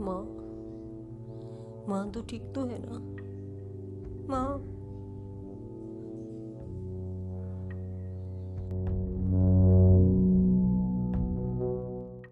माँ माँ तो ठीक तो है ना